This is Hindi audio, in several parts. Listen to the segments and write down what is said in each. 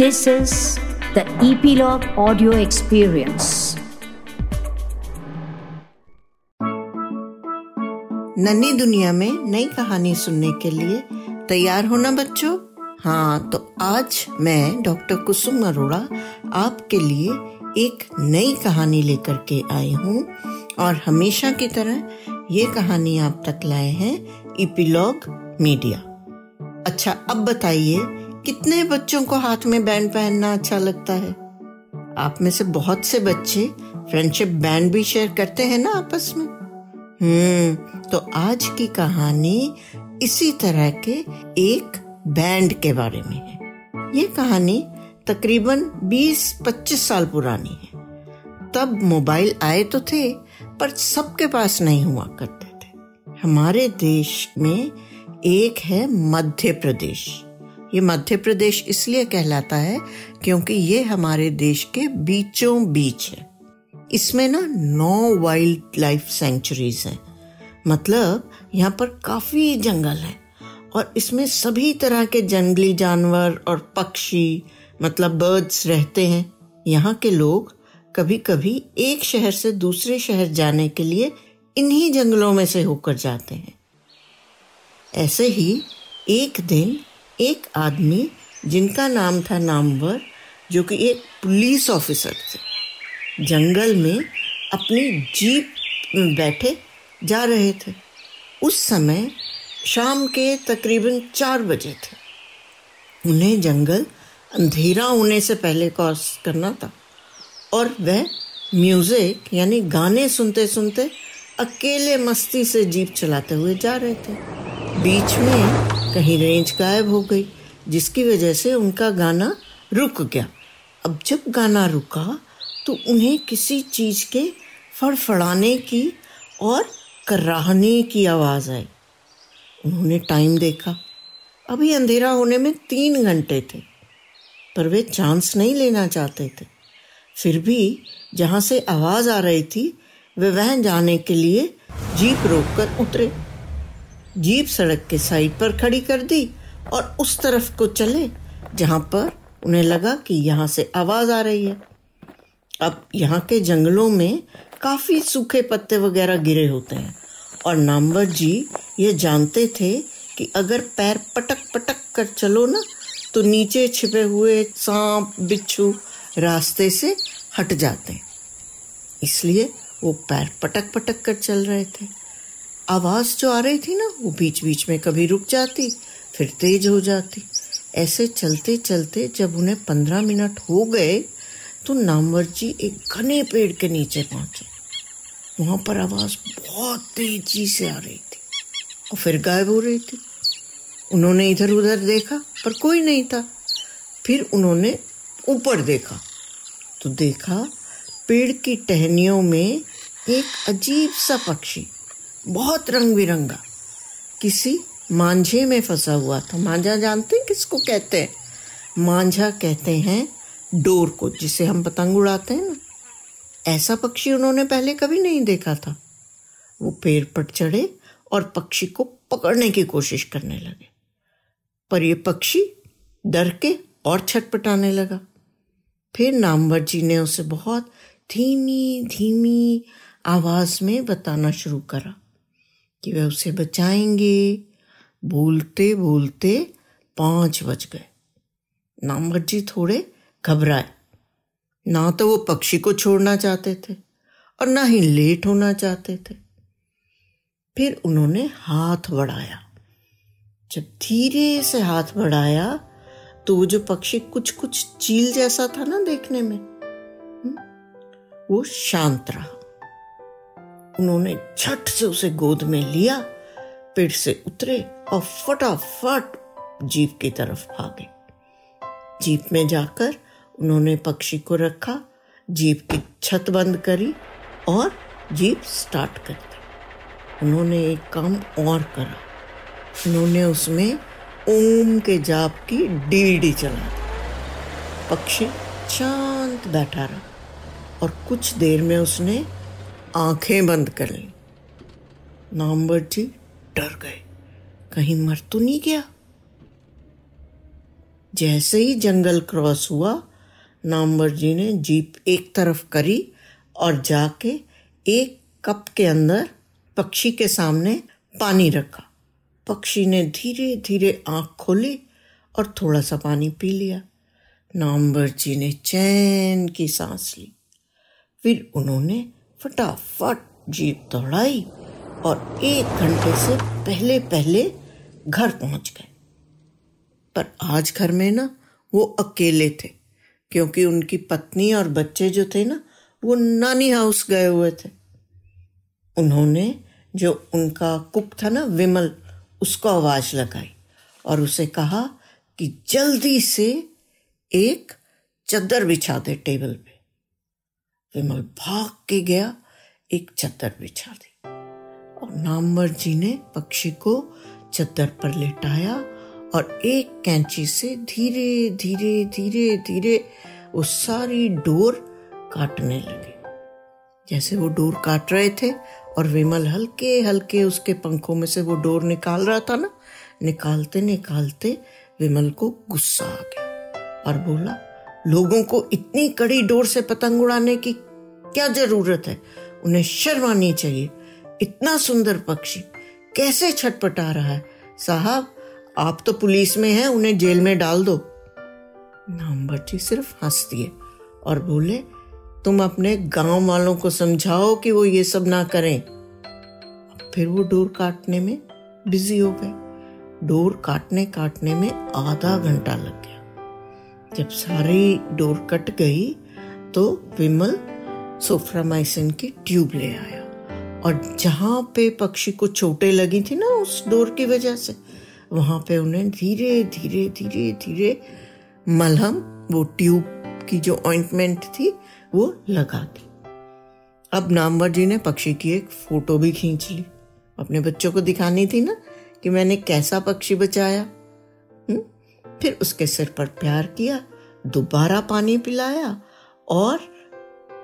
This is the Epilogue Audio Experience. नन्ही दुनिया में नई कहानी सुनने के लिए तैयार हो ना बच्चों हाँ तो आज मैं डॉक्टर कुसुम अरोड़ा आपके लिए एक नई कहानी लेकर के आई हूँ और हमेशा की तरह ये कहानी आप तक लाए हैं इपिलॉग मीडिया अच्छा अब बताइए कितने बच्चों को हाथ में बैंड पहनना अच्छा लगता है? आप में से बहुत से बच्चे फ्रेंडशिप बैंड भी शेयर करते हैं ना आपस में? हम्म तो आज की कहानी इसी तरह के एक बैंड के बारे में है। ये कहानी तकरीबन 20-25 साल पुरानी है। तब मोबाइल आए तो थे, पर सबके पास नहीं हुआ करते थे। हमारे देश में एक है मध्य प्रदेश। ये मध्य प्रदेश इसलिए कहलाता है क्योंकि ये हमारे देश के बीचों बीच है। इसमें ना नौ वाइल्ड लाइफ सेंचुरीज हैं। मतलब यहाँ पर काफ़ी जंगल है और इसमें सभी तरह के जंगली जानवर और पक्षी मतलब बर्ड्स रहते हैं। यहाँ के लोग कभी कभी एक शहर से दूसरे शहर जाने के लिए इन्हीं जंगलों में से होकर जाते हैं। ऐसे ही एक दिन एक आदमी जिनका नाम था नामवर, जो कि एक पुलिस ऑफिसर थे, जंगल में अपनी जीप में बैठे जा रहे थे। उस समय शाम के तकरीबन चार बजे थे। उन्हें जंगल अंधेरा होने से पहले क्रॉस करना था और वह म्यूज़िक यानी गाने सुनते सुनते अकेले मस्ती से जीप चलाते हुए जा रहे थे। बीच में कहीं रेंज गायब हो गई, जिसकी वजह से उनका गाना रुक गया। अब जब गाना रुका तो उन्हें किसी चीज़ के फड़फड़ाने की और कराहने की आवाज़ आई। उन्होंने टाइम देखा। अभी अंधेरा होने में तीन घंटे थे, पर वे चांस नहीं लेना चाहते थे। फिर भी जहाँ से आवाज़ आ रही थी, वे वह जाने के लिए जीप रोककर उतरे। जीप सड़क के साइड पर खड़ी कर दी और उस तरफ़ को चले, जहाँ पर उन्हें लगा कि यहाँ से आवाज़ आ रही है। अब यहाँ के जंगलों में काफ़ी सूखे पत्ते वगैरह गिरे होते हैं और नामवर जी ये जानते थे कि अगर पैर पटक पटक कर चलो ना तो नीचे छिपे हुए सांप, बिच्छू रास्ते से हट जाते हैं। इसलिए वो पैर पटक पटक कर चल रहे थे। आवाज़ जो आ रही थी ना, वो बीच बीच में कभी रुक जाती, फिर तेज हो जाती। ऐसे चलते चलते जब उन्हें पंद्रह मिनट हो गए तो नामवर जी एक घने पेड़ के नीचे पहुँचे। वहाँ पर आवाज़ बहुत तेज़ी से आ रही थी और फिर गायब हो रही थी। उन्होंने इधर उधर देखा, पर कोई नहीं था। फिर उन्होंने ऊपर देखा। तो देखा, पेड़ की टहनियों में एक अजीब सा पक्षी बहुत रंग बिरंगा। किसी मांझे में फंसा हुआ था। मांझा जानते हैं किसको कहते हैं? मांझा कहते हैं डोर को, जिसे हम पतंग उड़ाते हैं ना। ऐसा पक्षी उन्होंने पहले कभी नहीं देखा था। वो पेड़ पर चढ़े और पक्षी को पकड़ने की कोशिश करने लगे। पर ये पक्षी डर के और छटपटाने लगा। फिर नामवर जी ने उसे बहुत धीमी धीमी आवाज़ में बताना शुरू करा। कि वे उसे बचाएँगे। बोलते बोलते पाँच बज गए। नामवर जी थोड़े घबराए। ना तो वो पक्षी को छोड़ना चाहते थे और ना ही लेट होना चाहते थे। फिर उन्होंने हाथ बढ़ाया। जब धीरे से हाथ बढ़ाया तो वो जो पक्षी कुछ कुछ चील जैसा था ना देखने में हम्म, वो शांत रहा। उन्होंने झट से उसे गोद में लिया, पेड़ से उतरे और फटाफट जीप की तरफ़ भागे। जीप में जाकर उन्होंने पक्षी को रखा, जीप की छत बंद करी और जीप स्टार्ट कर दी। उन्होंने एक काम और करा। उन्होंने उसमें ओम के जाप की डीडी चला दी। पक्षी शांत बैठा रहा और कुछ देर में उसने आँखें बंद कर ली। नामवर जी डर गए। कहीं मर तो नहीं गया। जैसे ही जंगल क्रॉस हुआ नामवर जी ने जीप एक तरफ़ करी और जाके एक कप के अंदर पक्षी के सामने पानी रखा। पक्षी ने धीरे धीरे आँख खोली और थोड़ा सा पानी पी लिया। नामवर जी ने चैन की सांस ली। फिर उन्होंने फटाफट जीप दौड़ाई और एक घंटे से पहले पहले घर पहुँच गए। पर आज घर में ना वो अकेले थे, क्योंकि उनकी पत्नी और बच्चे जो थे ना, वो नानी हाउस गए हुए थे। उन्होंने जो उनका कुक था ना, विमल, उसको आवाज़ लगाई और उसे कहा कि जल्दी से एक चद्दर बिछा दे टेबल पे। विमल भाग के गया, एक चद्दर बिछा दी। और नामवर जी ने पक्षी को चद्दर पर लेटाया और एक कैंची से धीरे धीरे धीरे धीरे वो सारी डोर काटने लगे। जैसे वो डोर काट रहे थे और विमल हल्के हल्के उसके पंखों में से वो डोर निकाल रहा था ना, निकालते निकालते विमल को गुस्सा आ गया और बोला लोगों को इतनी कड़ी डोर से पतंग उड़ाने की क्या ज़रूरत है? उन्हें शर्म आनी चाहिए। इतना सुंदर पक्षी कैसे छटपटा रहा है? साहब, आप तो पुलिस में हैं, उन्हें जेल में डाल दो। नामवर जी सिर्फ़ हंस दिए और बोले, तुम अपने गाँव वालों को समझाओ कि वो ये सब ना करें। फिर वो डोर काटने में बिज़ी हो गए। डोर काटने काटने में आधा घंटा लग गया। जब सारी डोर कट गई तो विमल सोफ्रामाइसिन की ट्यूब ले आया। और जहाँ पे पक्षी को चोटें लगी थी ना उस डोर की वजह से, वहाँ पे उन्हें धीरे धीरे धीरे धीरे मलहम, वो ट्यूब की जो ऑइंटमेंट थी, वो लगा दी। अब नामवर जी ने पक्षी की एक फ़ोटो भी खींच ली। अपने बच्चों को दिखानी थी ना कि मैंने कैसा पक्षी बचाया? फिर उसके सिर पर प्यार किया, दोबारा पानी पिलाया और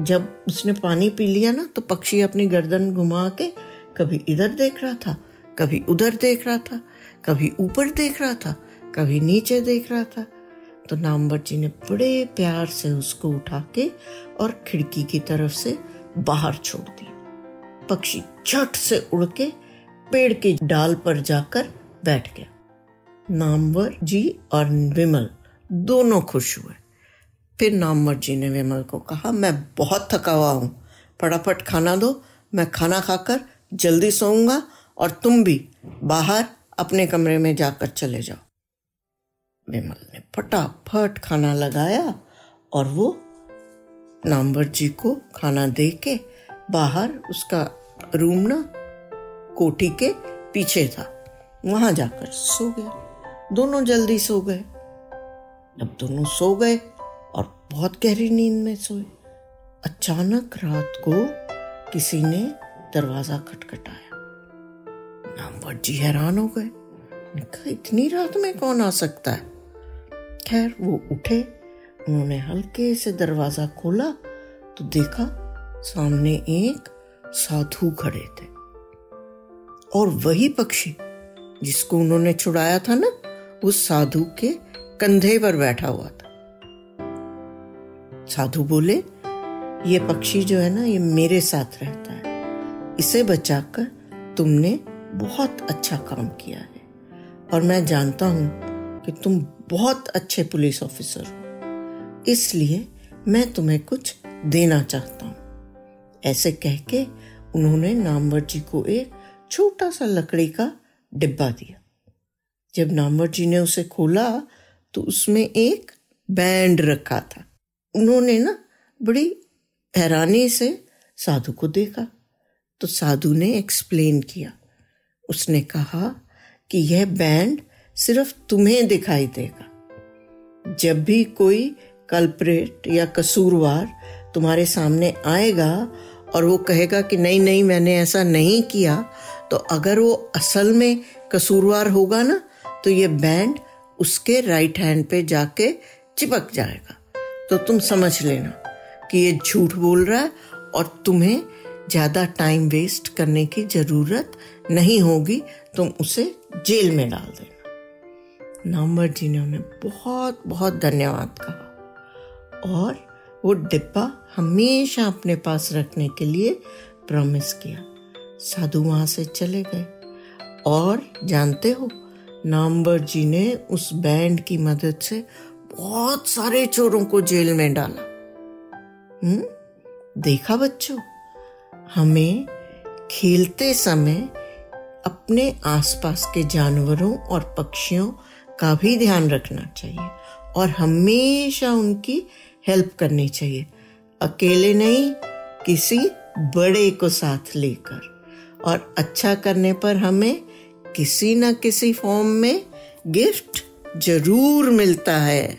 जब उसने पानी पी लिया ना तो पक्षी अपनी गर्दन घुमा के कभी इधर देख रहा था, कभी उधर देख रहा था, कभी ऊपर देख रहा था, कभी नीचे देख रहा था। तो नामवर जी ने बड़े प्यार से उसको उठा के और खिड़की की तरफ़ से बाहर छोड़ दिया। पक्षी झट से उड़ के पेड़ की डाल पर जाकर बैठ गया। नामवर जी और विमल दोनों खुश हुए। फिर नामवर जी ने विमल को कहा, मैं बहुत थका हुआ हूँ। फटाफट खाना दो, मैं खाना खाकर जल्दी सोऊँगा और तुम भी बाहर अपने कमरे में जाकर चले जाओ। विमल ने फटाफट खाना लगाया और वो नामवर जी को खाना दे के बाहर उसका रूम ना कोठी के पीछे था, वहाँ जाकर सो गया। दोनों जल्दी सो गए। जब दोनों सो गए और बहुत गहरी नींद में सोए। अचानक रात को किसी ने दरवाज़ा खटखटाया। नामवर जी हैरान हो गए। कहा, इतनी रात में कौन आ सकता है? खैर, वो उठे। उन्होंने हल्के से दरवाज़ा खोला तो देखा सामने एक साधु खड़े थे। और वही पक्षी जिसको उन्होंने छुड़ाया था ना उस साधु के कंधे पर बैठा हुआ था। साधु बोले, ये पक्षी जो है ना, ये मेरे साथ रहता है। इसे बचाकर तुमने बहुत अच्छा काम किया है। और मैं जानता हूँ कि तुम बहुत अच्छे पुलिस ऑफिसर हो। इसलिए मैं तुम्हें कुछ देना चाहता हूँ। ऐसे कह के उन्होंने नामवर जी को एक छोटा सा लकड़ी का डिब्बा दिया। जब नामवर जी ने उसे खोला तो उसमें एक बैंड रखा था। उन्होंने ना बड़ी हैरानी से साधु को देखा। तो साधु ने एक्सप्लेन किया। उसने कहा कि यह बैंड सिर्फ़ तुम्हें दिखाई देगा। जब भी कोई कल्परेट या कसूरवार तुम्हारे सामने आएगा और वो कहेगा कि नहीं नहीं, मैंने ऐसा नहीं किया तो अगर वो असल में कसूरवार होगा ना तो ये बैंड उसके राइट हैंड पे जाके चिपक जाएगा। तो तुम समझ लेना कि ये झूठ बोल रहा है और तुम्हें ज़्यादा टाइम वेस्ट करने की ज़रूरत नहीं होगी, तुम उसे जेल में डाल देना। नामवर जी ने उन्हें बहुत बहुत धन्यवाद कहा। और वो डिब्बा हमेशा अपने पास रखने के लिए प्रॉमिस किया। साधु वहाँ से चले गए। और जानते हो नामवर जी ने उस बैंड की मदद से बहुत सारे चोरों को जेल में डाला। हम्म? देखा बच्चों? हमें खेलते समय अपने आसपास के जानवरों और पक्षियों का भी ध्यान रखना चाहिए और हमेशा उनकी हेल्प करनी चाहिए। अकेले नहीं, किसी बड़े को साथ लेकर। और अच्छा करने पर हमें किसी न किसी फॉर्म में गिफ्ट ज़रूर मिलता है।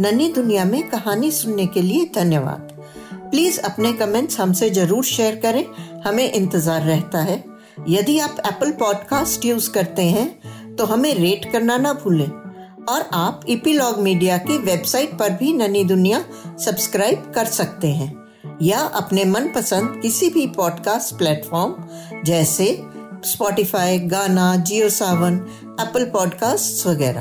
नन्ही दुनिया में कहानी सुनने के लिए धन्यवाद। प्लीज़ अपने कमेंट्स हमसे ज़रूर शेयर करें। हमें इंतज़ार रहता है। यदि आप एप्पल पॉडकास्ट यूज़ करते हैं तो हमें रेट करना ना भूलें। और आप इपीलॉग मीडिया की वेबसाइट पर भी ननी दुनिया सब्सक्राइब कर सकते हैं। या अपने मनपसंद किसी भी पॉडकास्ट प्लेटफॉर्म जैसे स्पॉटिफाई गाना जियो सावन एप्पल पॉडकास्ट वगैरह।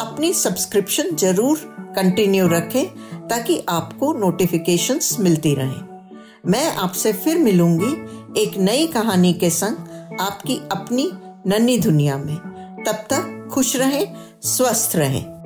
अपनी सब्सक्रिप्शन ज़रूर कंटिन्यू रखें ताकि आपको नोटिफिकेशंस मिलती रहें। मैं आपसे फिर मिलूँगी एक नई कहानी के संग आपकी अपनी नन्ही दुनिया में। तब तक खुश रहें, स्वस्थ रहें।